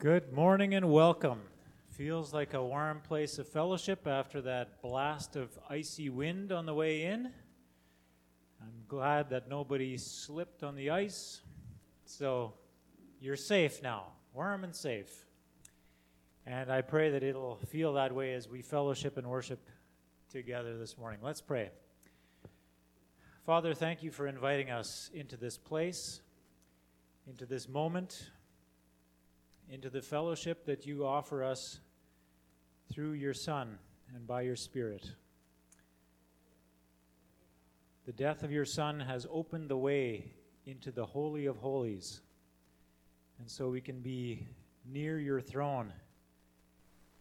Good morning and welcome. Feels like a warm place of fellowship after that blast of icy wind on the way in. I'm glad that nobody slipped on the ice. So you're safe now, warm and safe. And I pray that it'll feel that way as we fellowship and worship together this morning. Let's pray. Father, thank you for inviting us into this place, into this moment into the fellowship that you offer us through your Son and by your Spirit. The death of your Son has opened the way into the Holy of Holies, and so we can be near your throne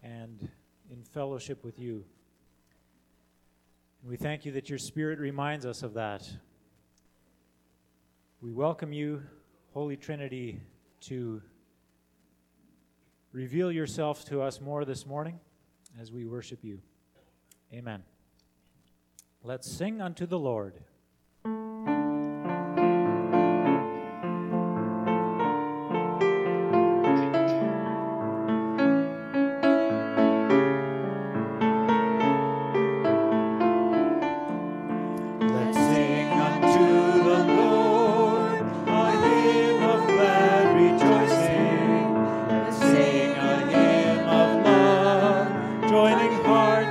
and in fellowship with you. We thank you that your Spirit reminds us of that. We welcome you, Holy Trinity, to Reveal yourself to us more this morning as we worship you. Amen. Let's sing unto the Lord.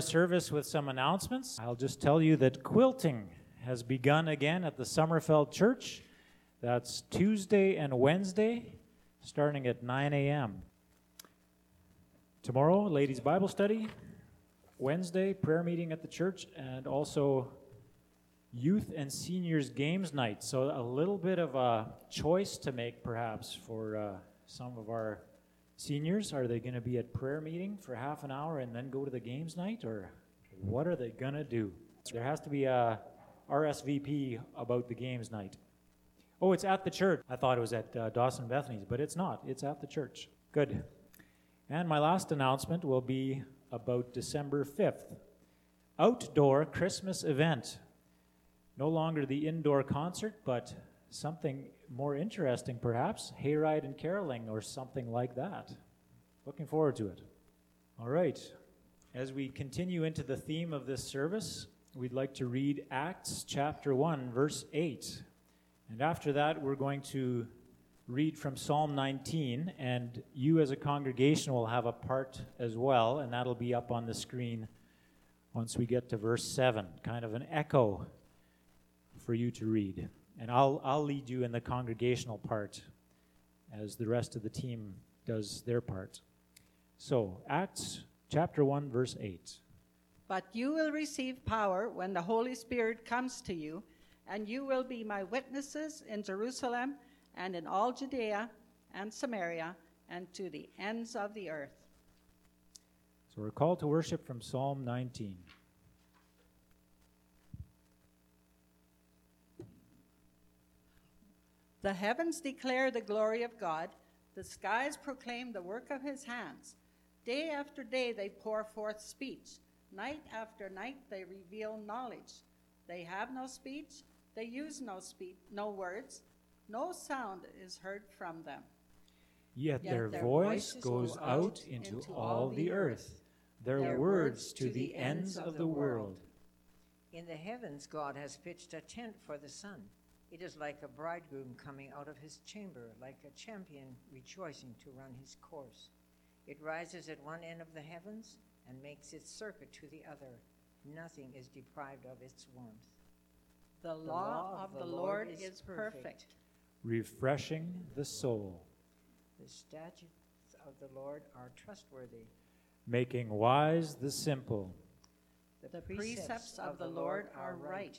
our service with some announcements. I'll just tell you that quilting has begun again at the Sommerfeld Church. That's Tuesday and Wednesday, starting at 9 a.m. Tomorrow, ladies' Bible study. Wednesday, prayer meeting at the church, and also youth and seniors games night. So, a little bit of a choice to make, perhaps, for uh, some of our Seniors, are they going to be at prayer meeting for half an hour and then go to the games night, or what are they going to do? There has to be a RSVP about the games night. Oh, it's at the church. I thought it was at uh, Dawson Bethany's, but it's not. It's at the church. Good. And my last announcement will be about December 5th. Outdoor Christmas event. No longer the indoor concert, but something more interesting, perhaps, hayride and caroling or something like that. Looking forward to it. All right. As we continue into the theme of this service, we'd like to read Acts chapter 1, verse 8. And after that, we're going to read from Psalm 19, and you as a congregation will have a part as well, and that'll be up on the screen once we get to verse 7, kind of an echo for you to read. And I'll, I'll lead you in the congregational part as the rest of the team does their part. So, Acts chapter 1 verse 8. But you will receive power when the Holy Spirit comes to you, and you will be my witnesses in Jerusalem and in all Judea and Samaria and to the ends of the earth. So we're called to worship from Psalm 19. The heavens declare the glory of God, the skies proclaim the work of his hands. Day after day they pour forth speech, night after night they reveal knowledge. They have no speech, they use no speech, no words, no sound is heard from them. Yet, Yet their, their voice goes out out into, into all all the the earth, their, Their words to the ends of the world. In the heavens, God has pitched a tent for the sun. It is like a bridegroom coming out of his chamber, like a champion rejoicing to run his course. It rises at one end of the heavens and makes its circuit to the other. Nothing is deprived of its warmth. The law of the Lord is perfect, refreshing the soul, The statutes of the Lord are trustworthy. making wise the simple, the precepts of the Lord are right.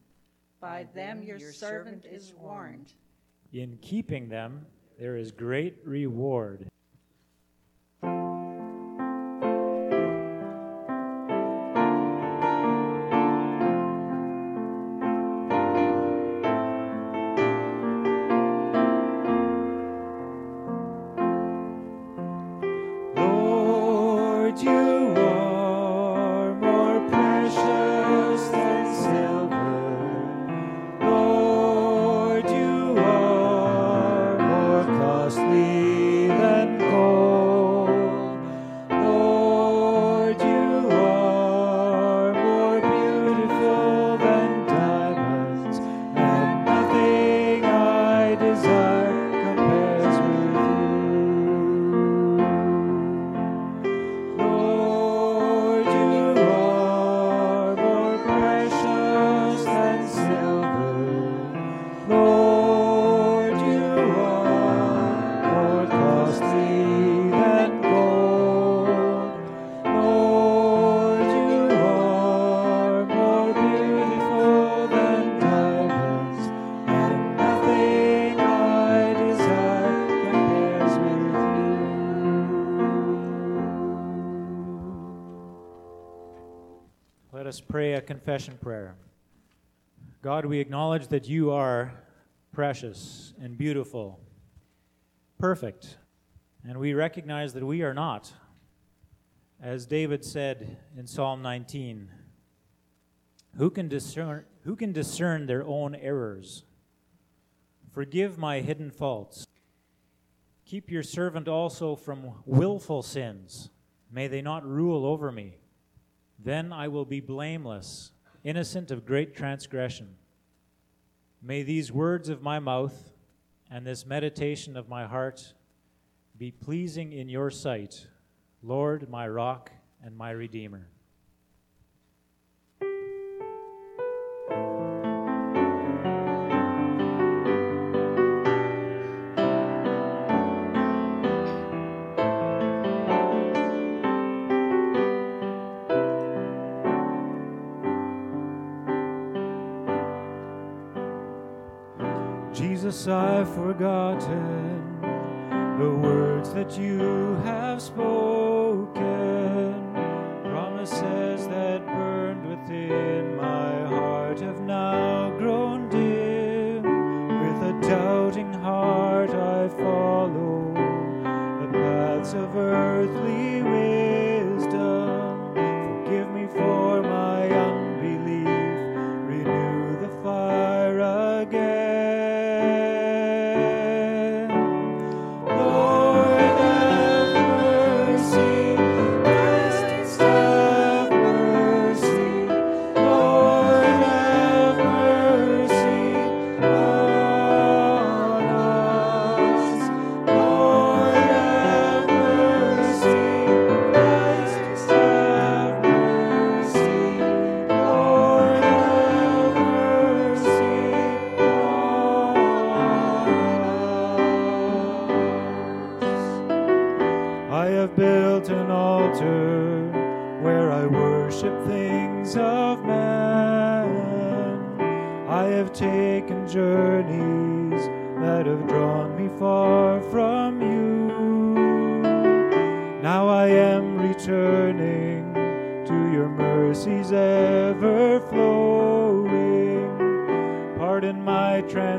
By them your servant is warned. In keeping them, there is great reward. Confession prayer. God, we acknowledge that you are precious and beautiful, perfect, and we recognize that we are not. As David said in Psalm 19, who can discern, who can discern their own errors? Forgive my hidden faults. Keep your servant also from willful sins. May they not rule over me. Then I will be blameless, innocent of great transgression. May these words of my mouth and this meditation of my heart be pleasing in your sight, Lord, my rock and my redeemer. Jesus, I've forgotten the words that you have spoken, promises that burned within my heart have now grown dim. With a doubting heart, I follow the paths of earthly wisdom.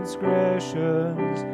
transgressions.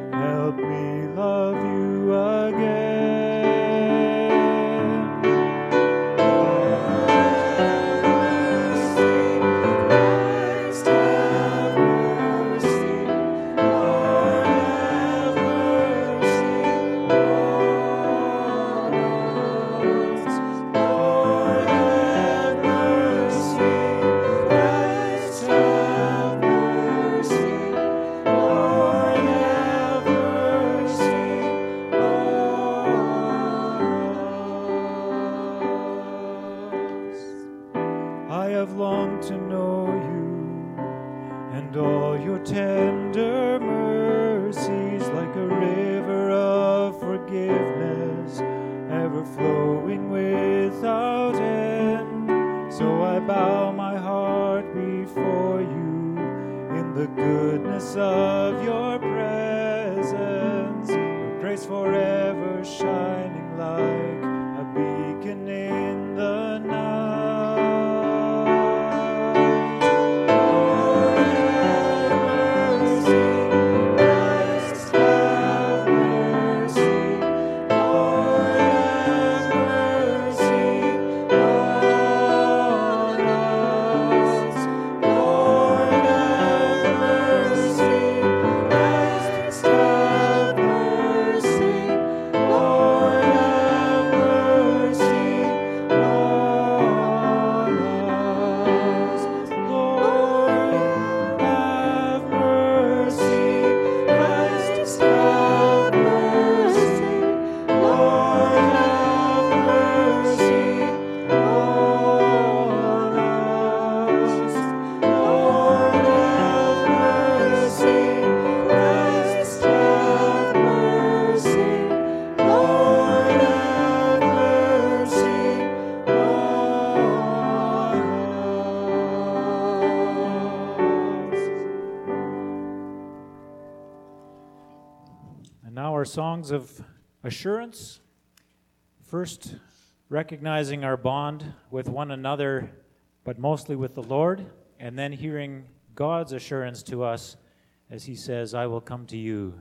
songs of assurance. First, recognizing our bond with one another, but mostly with the Lord, and then hearing God's assurance to us as He says, I will come to you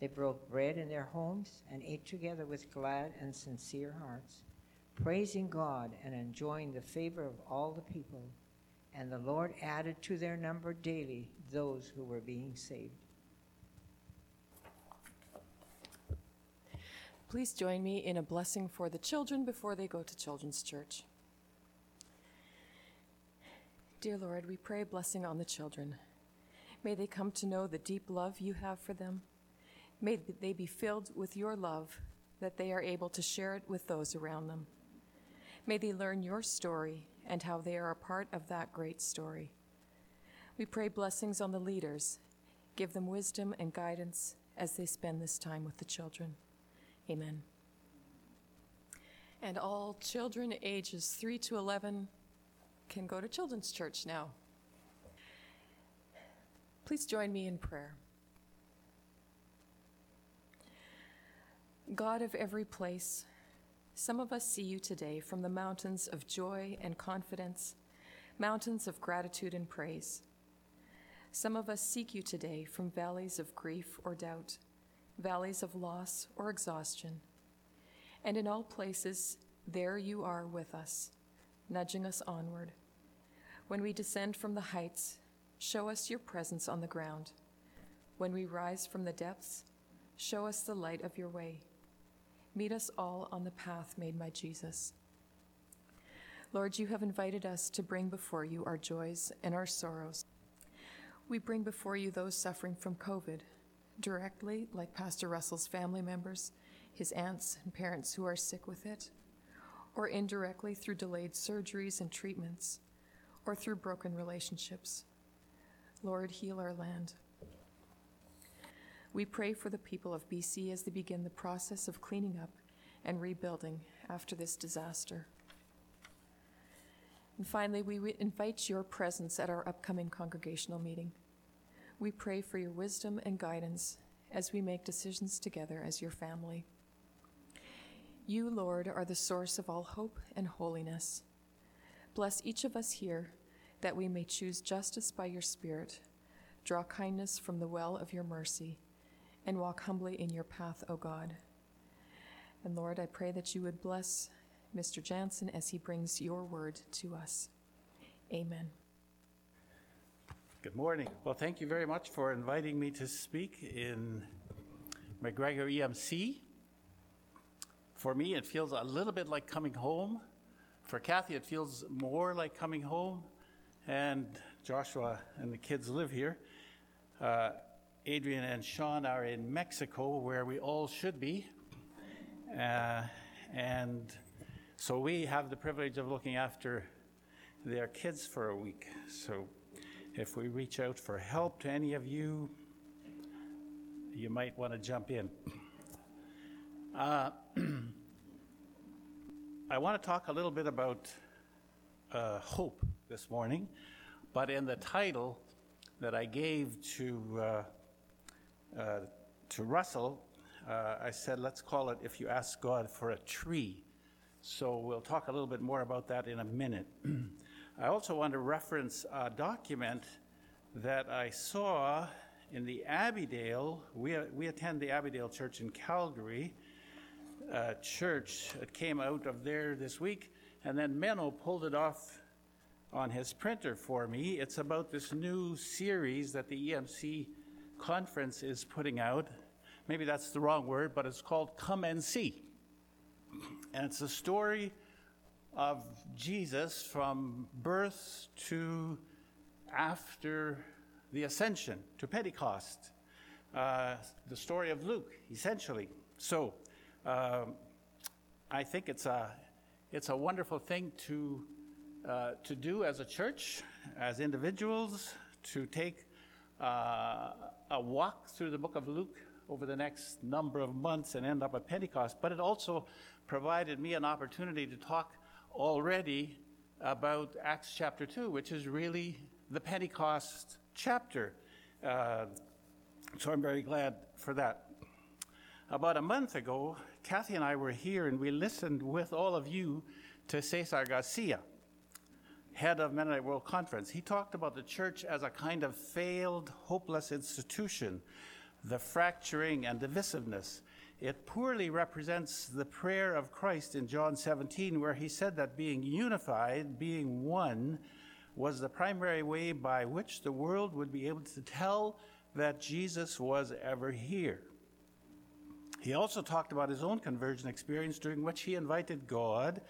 They broke bread in their homes and ate together with glad and sincere hearts, praising God and enjoying the favor of all the people. And the Lord added to their number daily those who were being saved. Please join me in a blessing for the children before they go to Children's Church. Dear Lord, we pray a blessing on the children. May they come to know the deep love you have for them. May they be filled with your love, that they are able to share it with those around them. May they learn your story and how they are a part of that great story. We pray blessings on the leaders. Give them wisdom and guidance as they spend this time with the children. Amen. And all children ages 3 to 11 can go to Children's Church now. Please join me in prayer. God of every place, some of us see you today from the mountains of joy and confidence, mountains of gratitude and praise. Some of us seek you today from valleys of grief or doubt, valleys of loss or exhaustion. And in all places, there you are with us, nudging us onward. When we descend from the heights, show us your presence on the ground. When we rise from the depths, show us the light of your way. Meet us all on the path made by Jesus. Lord, you have invited us to bring before you our joys and our sorrows. We bring before you those suffering from COVID, directly, like Pastor Russell's family members, his aunts and parents who are sick with it, or indirectly through delayed surgeries and treatments, or through broken relationships. Lord, heal our land. We pray for the people of BC as they begin the process of cleaning up and rebuilding after this disaster. And finally, we invite your presence at our upcoming congregational meeting. We pray for your wisdom and guidance as we make decisions together as your family. You, Lord, are the source of all hope and holiness. Bless each of us here that we may choose justice by your Spirit, draw kindness from the well of your mercy, and walk humbly in your path, O God. And Lord, I pray that you would bless Mr. Jansen as he brings your word to us. Amen. Good morning. Well, thank you very much for inviting me to speak in McGregor EMC. For me, it feels a little bit like coming home. For Kathy, it feels more like coming home. And Joshua and the kids live here. Uh, Adrian and Sean are in Mexico, where we all should be. Uh, and so we have the privilege of looking after their kids for a week. So if we reach out for help to any of you, you might want to jump in. Uh, I want to talk a little bit about uh, hope this morning, but in the title that I gave to uh, to Russell, uh, I said, let's call it If You Ask God for a Tree. So we'll talk a little bit more about that in a minute. I also want to reference a document that I saw in the Abbeydale. We, we attend the Abbeydale Church in Calgary. Uh, church it came out of there this week, and then Menno pulled it off on his printer for me. It's about this new series that the EMC conference is putting out. Maybe that's the wrong word, but it's called Come and See. And it's a story of Jesus from birth to after the ascension, to Pentecost. Uh, the story of Luke, essentially. So, um, I think it's a, it's a wonderful thing to, uh, to do as a church, as individuals, to take uh, a walk through the book of Luke over the next number of months and end up at Pentecost. But it also provided me an opportunity to talk already about Acts chapter 2, which is really the Pentecost chapter. Uh, so I'm very glad for that. About a month ago, Kathy and I were here and we listened with all of you to Cesar Garcia, head of Mennonite World Conference. He talked about the church as a kind of failed, hopeless institution, the fracturing and divisiveness. It poorly represents the prayer of Christ in John 17, where he said that being unified, being one, was the primary way by which the world would be able to tell that Jesus was ever here. He also talked about his own conversion experience during which he invited God,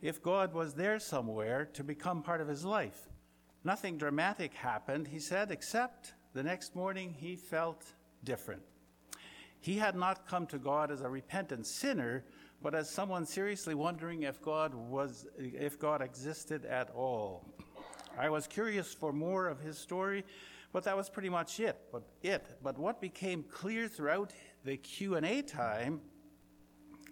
if God was there somewhere, to become part of his life. Nothing dramatic happened, he said, except the next morning he felt different. He had not come to God as a repentant sinner, but as someone seriously wondering if God was if God existed at all. I was curious for more of his story, but that was pretty much it. But it. But what became clear throughout the Q&A time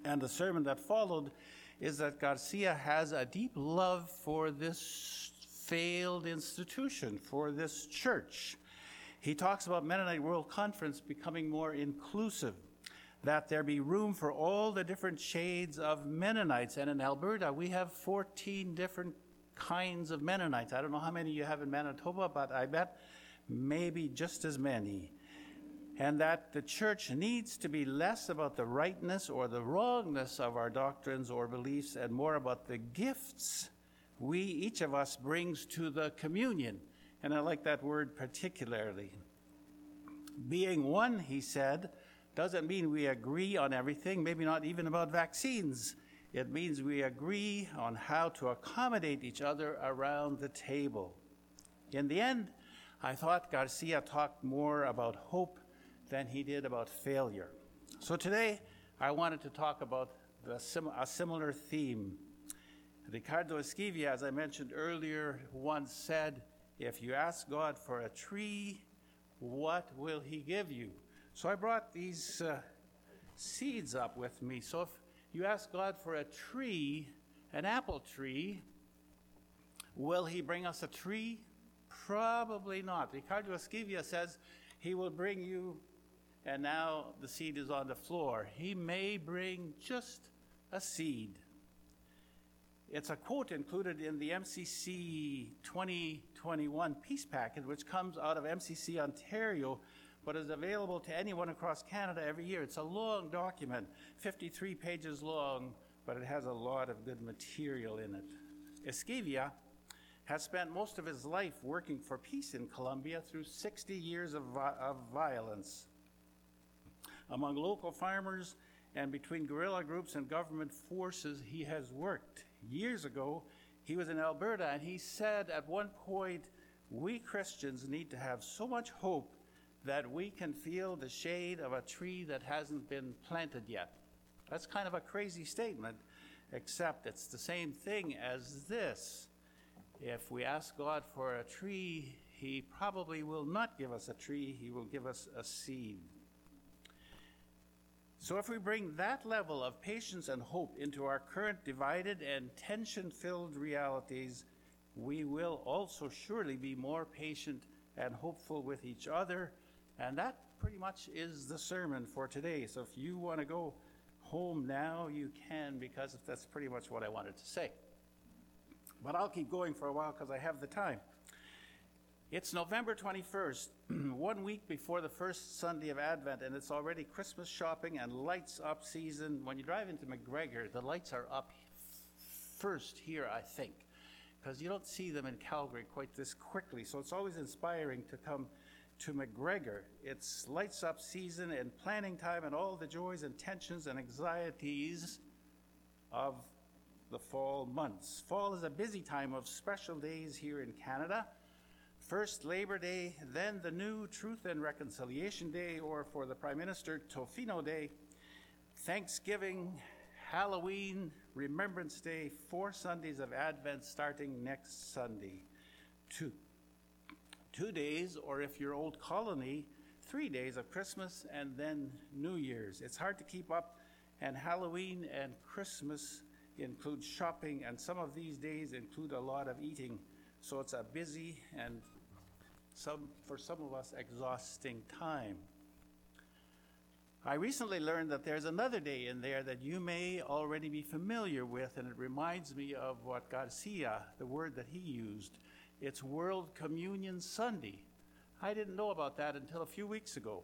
and the sermon that followed is that Garcia has a deep love for this failed institution, for this church. He talks about Mennonite World Conference becoming more inclusive, that there be room for all the different shades of Mennonites. And in Alberta, we have 14 different kinds of Mennonites. I don't know how many you have in Manitoba, but I bet maybe just as many. And that the church needs to be less about the rightness or the wrongness of our doctrines or beliefs and more about the gifts we, each of us, brings to the communion and I like that word particularly. Being one, he said, doesn't mean we agree on everything, maybe not even about vaccines. It means we agree on how to accommodate each other around the table. In the end, I thought Garcia talked more about hope than he did about failure. So today, I wanted to talk about sim- a similar theme. Ricardo Esquivia, as I mentioned earlier, once said, if you ask God for a tree, what will He give you? So I brought these uh, seeds up with me. So if you ask God for a tree, an apple tree, will He bring us a tree? Probably not. Ricardo Esquivia says He will bring you and now the seed is on the floor. He may bring just a seed. It's a quote included in the MCC 2021 Peace Packet, which comes out of MCC Ontario, but is available to anyone across Canada every year. It's a long document, 53 pages long, but it has a lot of good material in it. Esquivia has spent most of his life working for peace in Colombia through 60 years of, of violence. Among local farmers and between guerrilla groups and government forces, he has worked. Years ago, he was in Alberta and he said at one point, We Christians need to have so much hope that we can feel the shade of a tree that hasn't been planted yet. That's kind of a crazy statement, except it's the same thing as this. If we ask God for a tree, He probably will not give us a tree, He will give us a seed. So, if we bring that level of patience and hope into our current divided and tension filled realities, we will also surely be more patient and hopeful with each other. And that pretty much is the sermon for today. So, if you want to go home now, you can, because that's pretty much what I wanted to say. But I'll keep going for a while because I have the time. It's November 21st, one week before the first Sunday of Advent, and it's already Christmas shopping and lights up season. When you drive into McGregor, the lights are up first here, I think, because you don't see them in Calgary quite this quickly. So it's always inspiring to come to McGregor. It's lights up season and planning time and all the joys and tensions and anxieties of the fall months. Fall is a busy time of special days here in Canada. First Labor Day, then the new Truth and Reconciliation Day, or for the Prime Minister, Tofino Day, Thanksgiving, Halloween, Remembrance Day, four Sundays of Advent starting next Sunday. Two. Two days, or if you're Old Colony, three days of Christmas and then New Year's. It's hard to keep up, and Halloween and Christmas include shopping, and some of these days include a lot of eating. So it's a busy and some, for some of us, exhausting time. I recently learned that there's another day in there that you may already be familiar with, and it reminds me of what Garcia, the word that he used. It's World Communion Sunday. I didn't know about that until a few weeks ago.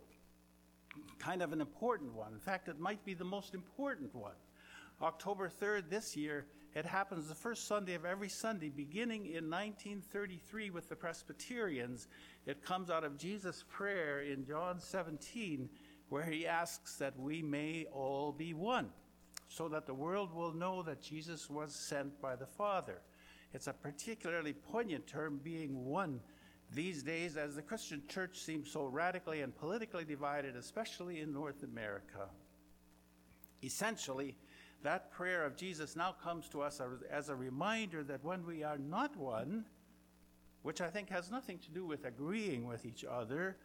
Kind of an important one. In fact, it might be the most important one. October 3rd this year it happens the first Sunday of every Sunday, beginning in 1933 with the Presbyterians. It comes out of Jesus' prayer in John 17, where he asks that we may all be one, so that the world will know that Jesus was sent by the Father. It's a particularly poignant term, being one, these days as the Christian church seems so radically and politically divided, especially in North America. Essentially, that prayer of Jesus now comes to us as a reminder that when we are not one, which I think has nothing to do with agreeing with each other,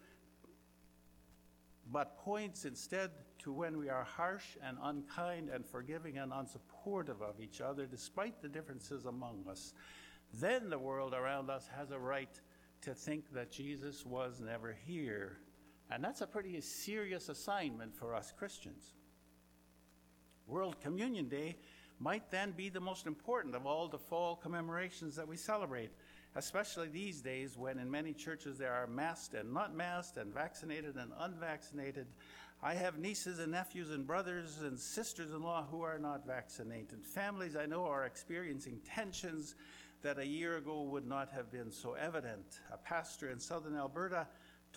but points instead to when we are harsh and unkind and forgiving and unsupportive of each other, despite the differences among us, then the world around us has a right to think that Jesus was never here. And that's a pretty serious assignment for us Christians. World Communion Day might then be the most important of all the fall commemorations that we celebrate, especially these days when in many churches there are masked and not masked, and vaccinated and unvaccinated. I have nieces and nephews and brothers and sisters in law who are not vaccinated. Families I know are experiencing tensions that a year ago would not have been so evident. A pastor in southern Alberta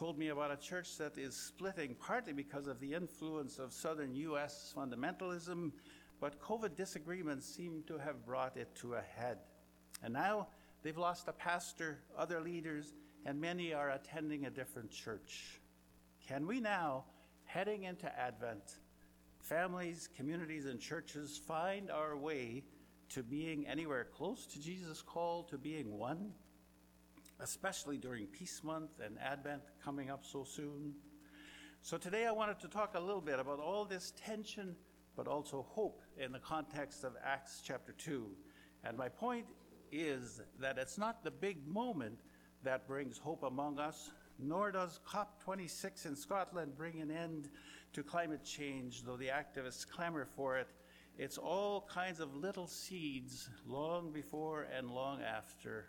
told me about a church that is splitting partly because of the influence of southern U.S. fundamentalism, but COVID disagreements seem to have brought it to a head. And now they've lost a pastor, other leaders, and many are attending a different church. Can we now, heading into Advent, families, communities, and churches find our way to being anywhere close to Jesus' call to being one? Especially during Peace Month and Advent coming up so soon. So today I wanted to talk a little bit about all this tension, but also hope in the context of Acts chapter 2. And my point is that it's not the big moment that brings hope among us, nor does COP26 in Scotland bring an end to climate change, though the activists clamor for it. It's all kinds of little seeds long before and long after.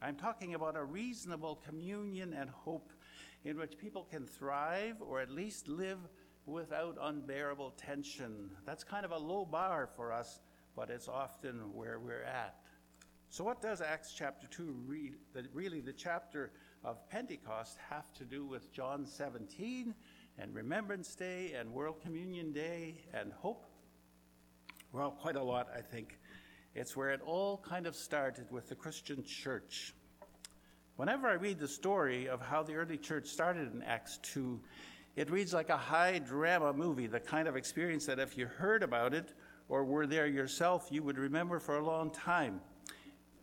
I'm talking about a reasonable communion and hope in which people can thrive or at least live without unbearable tension. That's kind of a low bar for us, but it's often where we're at. So, what does Acts chapter 2, read, the, really the chapter of Pentecost, have to do with John 17 and Remembrance Day and World Communion Day and hope? Well, quite a lot, I think. It's where it all kind of started with the Christian church. Whenever I read the story of how the early church started in Acts 2, it reads like a high drama movie, the kind of experience that if you heard about it or were there yourself, you would remember for a long time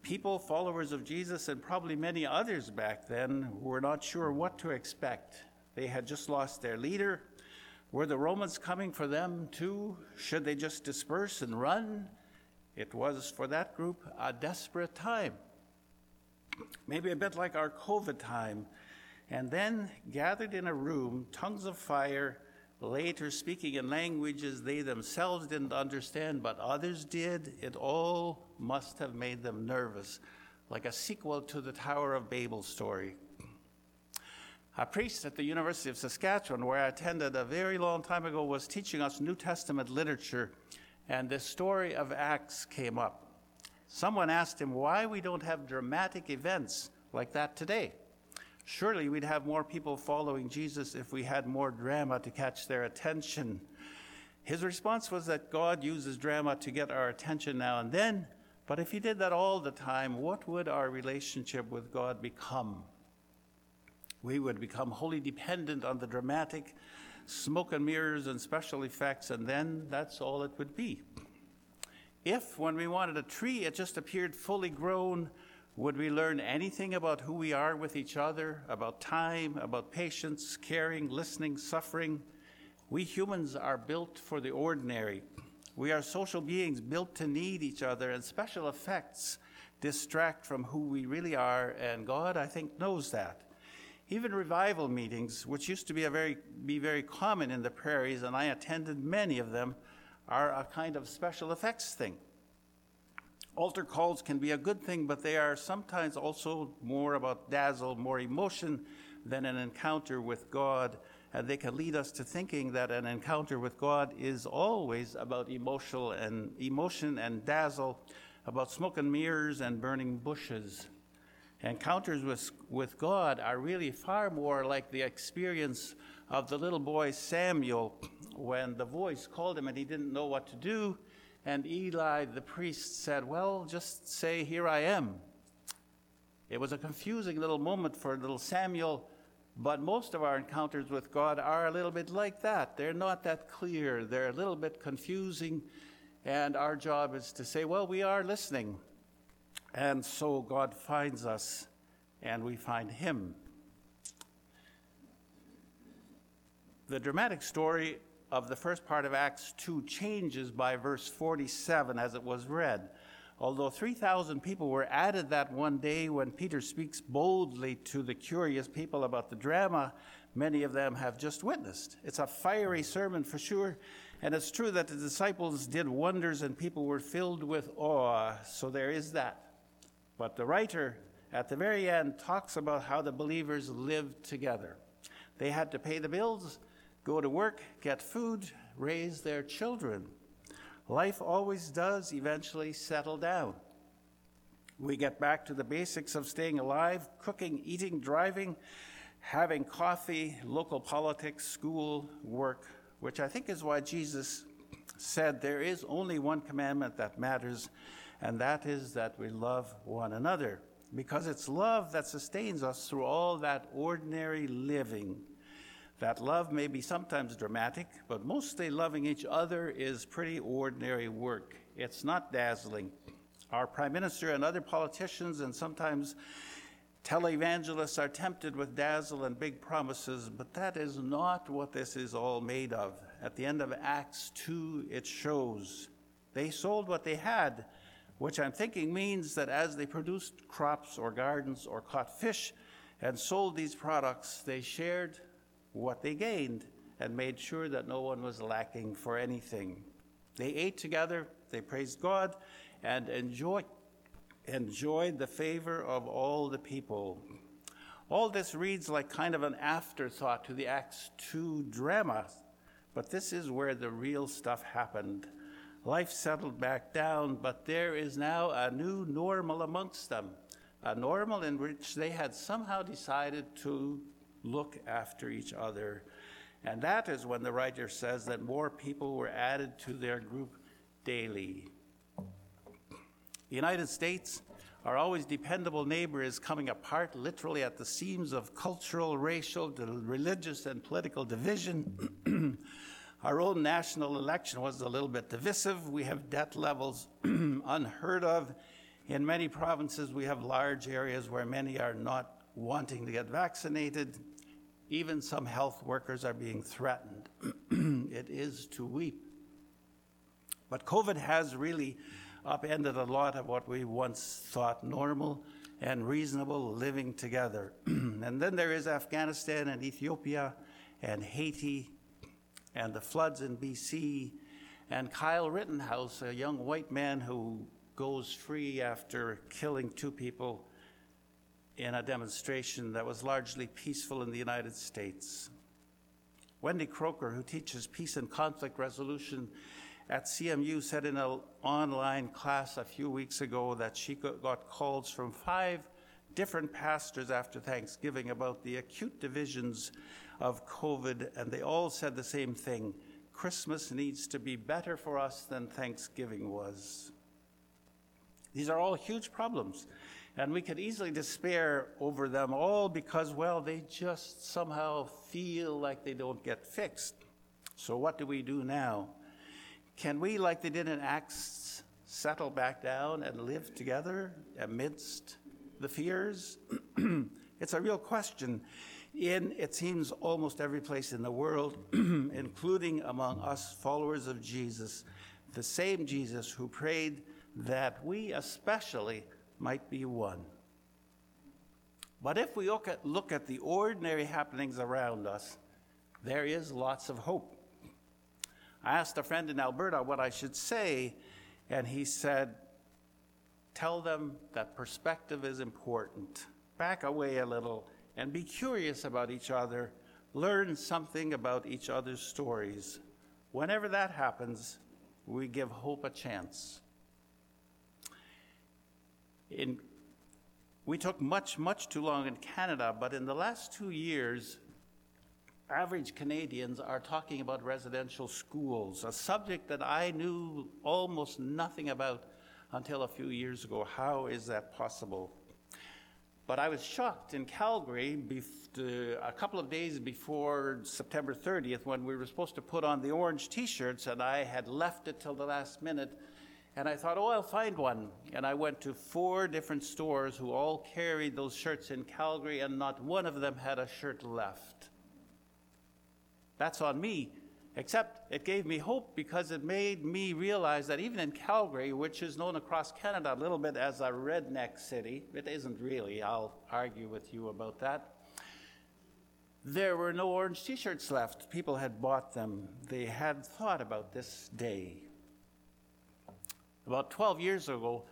people, followers of Jesus, and probably many others back then were not sure what to expect. They had just lost their leader. Were the Romans coming for them too? Should they just disperse and run? It was for that group a desperate time. Maybe a bit like our COVID time. And then gathered in a room, tongues of fire, later speaking in languages they themselves didn't understand, but others did. It all must have made them nervous, like a sequel to the Tower of Babel story. A priest at the University of Saskatchewan, where I attended a very long time ago, was teaching us New Testament literature, and the story of Acts came up. Someone asked him why we don't have dramatic events like that today. Surely we'd have more people following Jesus if we had more drama to catch their attention. His response was that God uses drama to get our attention now and then, but if he did that all the time, what would our relationship with God become? We would become wholly dependent on the dramatic smoke and mirrors and special effects, and then that's all it would be. If, when we wanted a tree, it just appeared fully grown, would we learn anything about who we are with each other, about time, about patience, caring, listening, suffering? We humans are built for the ordinary. We are social beings built to need each other, and special effects distract from who we really are, and God, I think, knows that. Even revival meetings, which used to be, very, be very common in the prairies, and I attended many of them, are a kind of special effects thing. Altar calls can be a good thing, but they are sometimes also more about dazzle, more emotion than an encounter with God. And they can lead us to thinking that an encounter with God is always about emotional and emotion and dazzle, about smoke and mirrors and burning bushes. Encounters with, with God are really far more like the experience of the little boy Samuel when the voice called him and he didn't know what to do and Eli, the priest, said, Well, just say, Here I am. It was a confusing little moment for little Samuel, but most of our encounters with God are a little bit like that. They're not that clear, they're a little bit confusing, and our job is to say, Well, we are listening. And so God finds us, and we find Him. The dramatic story of the first part of Acts 2 changes by verse 47 as it was read. Although 3,000 people were added that one day when Peter speaks boldly to the curious people about the drama, many of them have just witnessed. It's a fiery sermon for sure, and it's true that the disciples did wonders and people were filled with awe, so there is that. But the writer at the very end talks about how the believers lived together. They had to pay the bills, go to work, get food, raise their children. Life always does eventually settle down. We get back to the basics of staying alive cooking, eating, driving, having coffee, local politics, school, work, which I think is why Jesus said there is only one commandment that matters, and that is that we love one another. Because it's love that sustains us through all that ordinary living. That love may be sometimes dramatic, but mostly loving each other is pretty ordinary work. It's not dazzling. Our prime minister and other politicians and sometimes televangelists are tempted with dazzle and big promises, but that is not what this is all made of. At the end of Acts 2, it shows they sold what they had, which I'm thinking means that as they produced crops or gardens or caught fish, and sold these products, they shared what they gained and made sure that no one was lacking for anything. They ate together, they praised God, and enjoyed, enjoyed the favor of all the people. All this reads like kind of an afterthought to the Acts 2 drama, but this is where the real stuff happened. Life settled back down, but there is now a new normal amongst them, a normal in which they had somehow decided to look after each other. And that is when the writer says that more people were added to their group daily. The United States our always dependable neighbor is coming apart literally at the seams of cultural, racial, religious, and political division. Our own national election was a little bit divisive. We have debt levels unheard of. In many provinces, we have large areas where many are not wanting to get vaccinated. Even some health workers are being threatened. it is to weep. But COVID has really upended a lot of what we once thought normal and reasonable living together. and then there is Afghanistan and Ethiopia and Haiti and the floods in BC and Kyle Rittenhouse, a young white man who goes free after killing two people in a demonstration that was largely peaceful in the United States. Wendy Kroeker, who teaches peace and conflict resolution at CMU said in an online class a few weeks ago that she got calls from five different pastors after Thanksgiving about the acute divisions of COVID, and they all said the same thing Christmas needs to be better for us than Thanksgiving was. These are all huge problems, and we could easily despair over them all because, well, they just somehow feel like they don't get fixed. So, what do we do now? Can we, like they did in Acts, settle back down and live together amidst the fears? it's a real question in, it seems, almost every place in the world, including among us followers of Jesus, the same Jesus who prayed that we especially might be one. But if we look at, look at the ordinary happenings around us, there is lots of hope. I asked a friend in Alberta what I should say, and he said, Tell them that perspective is important. Back away a little and be curious about each other. Learn something about each other's stories. Whenever that happens, we give hope a chance. In, we took much, much too long in Canada, but in the last two years, average Canadians are talking about residential schools, a subject that I knew almost nothing about until a few years ago. How is that possible? But I was shocked in Calgary uh, a couple of days before September 30th when we were supposed to put on the orange t shirts, and I had left it till the last minute. And I thought, oh, I'll find one. And I went to four different stores who all carried those shirts in Calgary, and not one of them had a shirt left. That's on me. Except it gave me hope because it made me realize that even in Calgary, which is known across Canada a little bit as a redneck city, it isn't really, I'll argue with you about that. There were no orange t shirts left. People had bought them, they had thought about this day. About 12 years ago,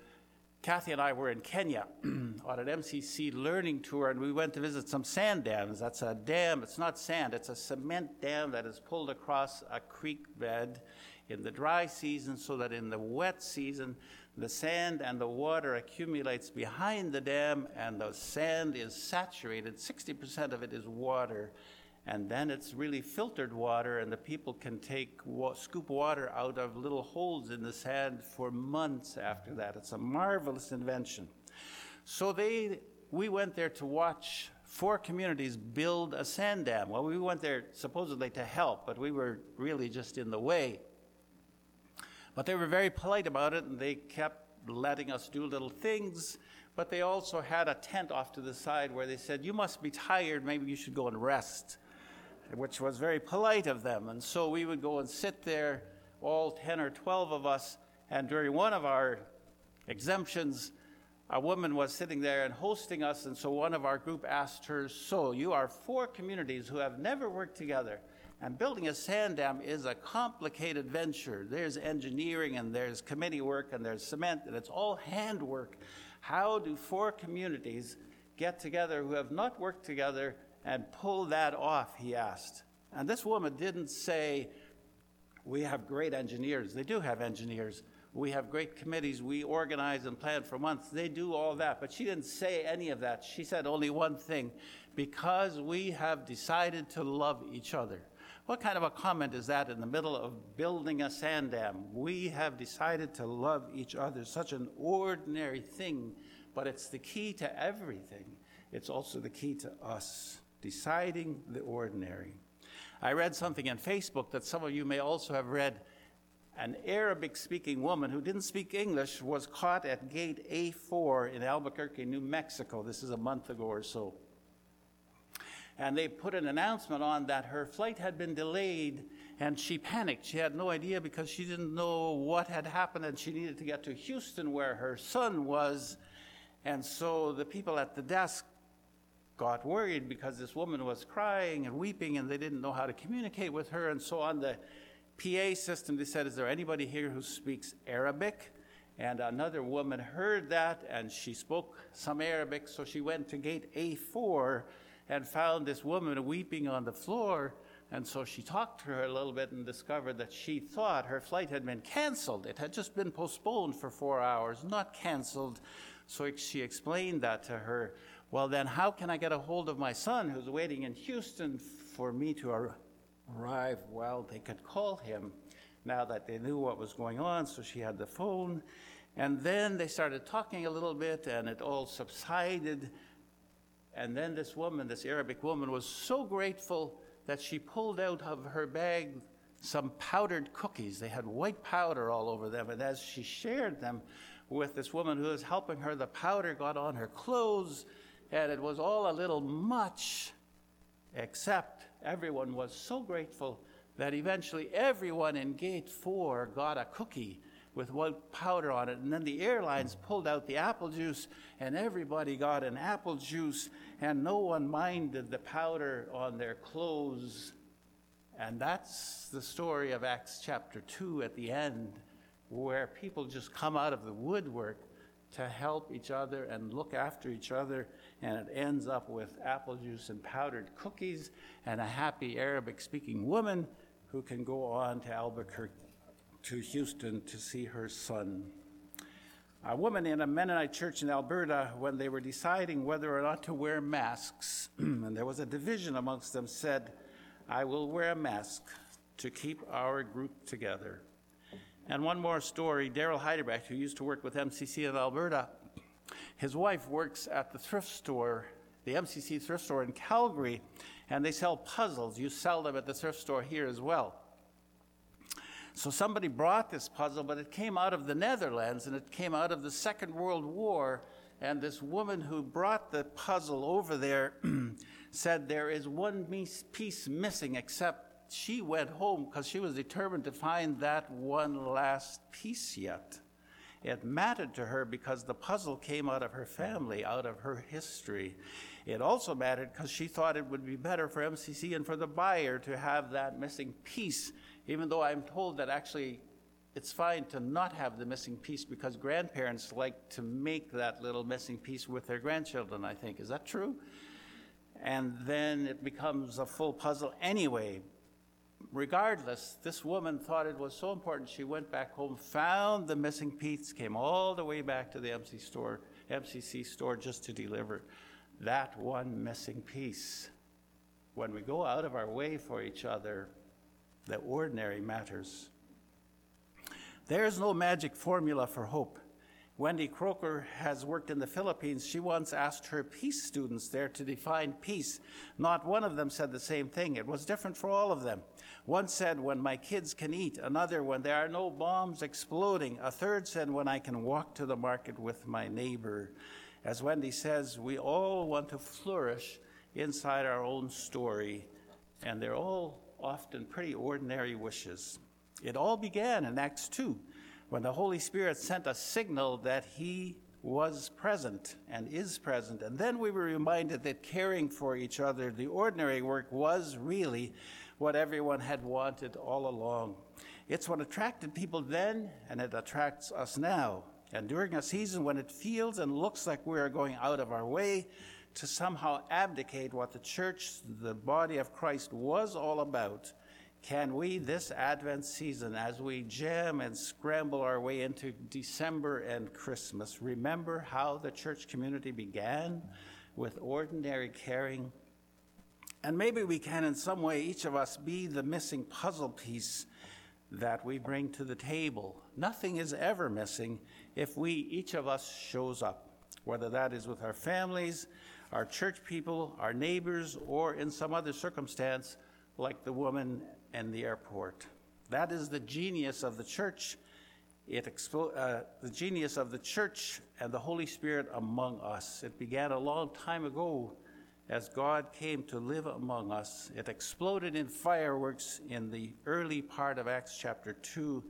Kathy and I were in Kenya on an MCC learning tour, and we went to visit some sand dams. That's a dam, it's not sand, it's a cement dam that is pulled across a creek bed in the dry season so that in the wet season, the sand and the water accumulates behind the dam, and the sand is saturated. 60% of it is water and then it's really filtered water, and the people can take scoop water out of little holes in the sand for months after that. It's a marvelous invention. So they, we went there to watch four communities build a sand dam. Well, we went there supposedly to help, but we were really just in the way. But they were very polite about it, and they kept letting us do little things. But they also had a tent off to the side where they said, You must be tired, maybe you should go and rest which was very polite of them. And so we would go and sit there, all 10 or 12 of us, and during one of our exemptions, a woman was sitting there and hosting us, and so one of our group asked her, So, you are four communities who have never worked together, and building a sand dam is a complicated venture. There's engineering, and there's committee work, and there's cement, and it's all handwork. How do four communities get together who have not worked together and pull that off? He asked. And this woman didn't say, We have great engineers. They do have engineers. We have great committees. We organize and plan for months. They do all that. But she didn't say any of that. She said only one thing because we have decided to love each other. What kind of a comment is that in the middle of building a sand dam? We have decided to love each other. Such an ordinary thing, but it's the key to everything. It's also the key to us deciding the ordinary. I read something on Facebook that some of you may also have read an Arabic speaking woman who didn't speak English was caught at gate A4 in Albuquerque, New Mexico. This is a month ago or so. And they put an announcement on that her flight had been delayed and she panicked. She had no idea because she didn't know what had happened and she needed to get to Houston where her son was. And so the people at the desk got worried because this woman was crying and weeping and they didn't know how to communicate with her. And so on the PA system, they said, Is there anybody here who speaks Arabic? And another woman heard that and she spoke some Arabic, so she went to gate A4 and found this woman weeping on the floor. And so she talked to her a little bit and discovered that she thought her flight had been canceled. It had just been postponed for four hours, not canceled. So she explained that to her. Well, then, how can I get a hold of my son who's waiting in Houston for me to arrive, well, they could call him now that they knew what was going on. So she had the phone. And then they started talking a little bit, and it all subsided. And then this woman, this Arabic woman, was so grateful that she pulled out of her bag some powdered cookies. They had white powder all over them. And as she shared them with this woman who was helping her, the powder got on her clothes, and it was all a little much, except everyone was so grateful that eventually everyone in gate four got a cookie with white powder on it. And then the airlines pulled out the apple juice, and everybody got an apple juice, and no one minded the powder on their clothes. And that's the story of Acts chapter 2 at the end, where people just come out of the woodwork to help each other and look after each other and it ends up with apple juice and powdered cookies and a happy Arabic speaking woman who can go on to Albuquerque, to Houston to see her son. A woman in a Mennonite church in Alberta, when they were deciding whether or not to wear masks, and there was a division amongst them, said, I will wear a mask to keep our group together. And one more story Daryl Heidebrecht, who used to work with MCC in Alberta, his wife works at the thrift store, the MCC thrift store in Calgary, and they sell puzzles. You sell them at the thrift store here as well. So somebody brought this puzzle, but it came out of the Netherlands and it came out of the Second World War. And this woman who brought the puzzle over there said there is one piece missing, except she went home because she was determined to find that one last piece yet. It mattered to her because the puzzle came out of her family, out of her history. It also mattered because she thought it would be better for MCC and for the buyer to have that missing piece, even though I'm told that actually it's fine to not have the missing piece because grandparents like to make that little missing piece with their grandchildren, I think. Is that true? And then it becomes a full puzzle anyway regardless, this woman thought it was so important. She went back home, found the missing piece, came all the way back to the MC store, MCC store just to deliver that one missing piece. When we go out of our way for each other, the ordinary matters. There is no magic formula for hope. Wendy Kroeker has worked in the Philippines. She once asked her peace students there to define peace. Not one of them said the same thing. It was different for all of them. One said, When my kids can eat. Another, When there are no bombs exploding. A third said, When I can walk to the market with my neighbor. As Wendy says, we all want to flourish inside our own story, and they're all often pretty ordinary wishes. It all began in Acts 2 when the Holy Spirit sent a signal that He was present and is present. And then we were reminded that caring for each other, the ordinary work, was really what everyone had wanted all along. It's what attracted people then, and it attracts us now. And during a season when it feels and looks like we are going out of our way to somehow abdicate what the church, the body of Christ, was all about, can we, this Advent season, as we jam and scramble our way into December and Christmas, remember how the church community began with ordinary caring? And maybe we can, in some way, each of us be the missing puzzle piece that we bring to the table. Nothing is ever missing if we, each of us, shows up, whether that is with our families, our church people, our neighbors, or in some other circumstance, like the woman in the airport. That is the genius of the church. It expo- uh, the genius of the church and the Holy Spirit among us. It began a long time ago as God came to live among us. It exploded in fireworks in the early part of Acts chapter 2,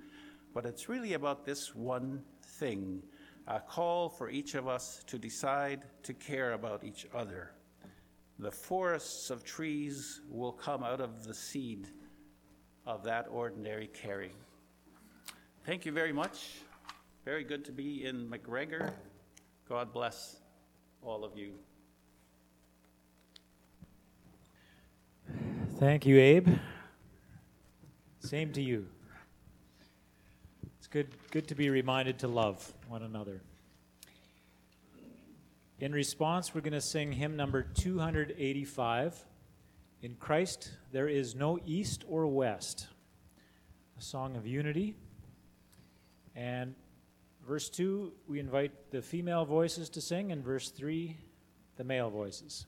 but it's really about this one thing a call for each of us to decide to care about each other. The forests of trees will come out of the seed of that ordinary caring. Thank you very much. Very good to be in MacGregor. God bless all of you. Thank you, Abe. Same to you. It's good, good to be reminded to love one another. In response, we're going to sing hymn number 285 In Christ, there is no east or west, a song of unity. And verse 2, we invite the female voices to sing, and verse 3, the male voices.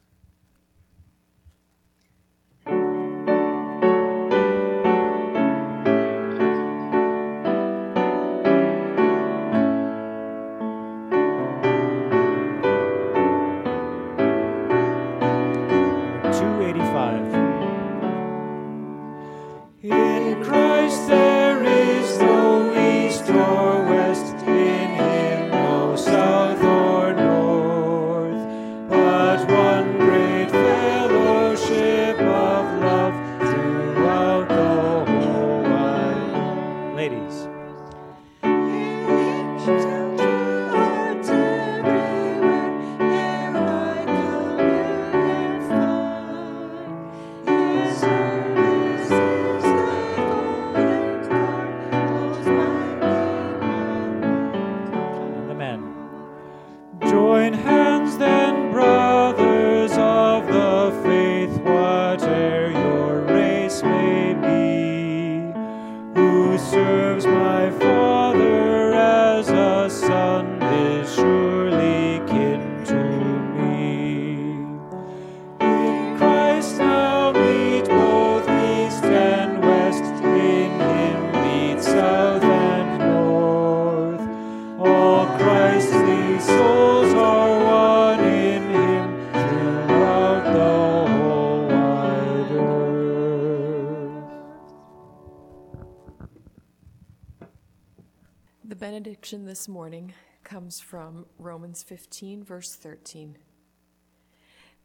This morning comes from Romans 15, verse 13.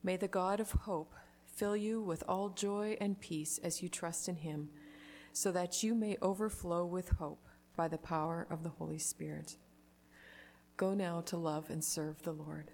May the God of hope fill you with all joy and peace as you trust in him, so that you may overflow with hope by the power of the Holy Spirit. Go now to love and serve the Lord.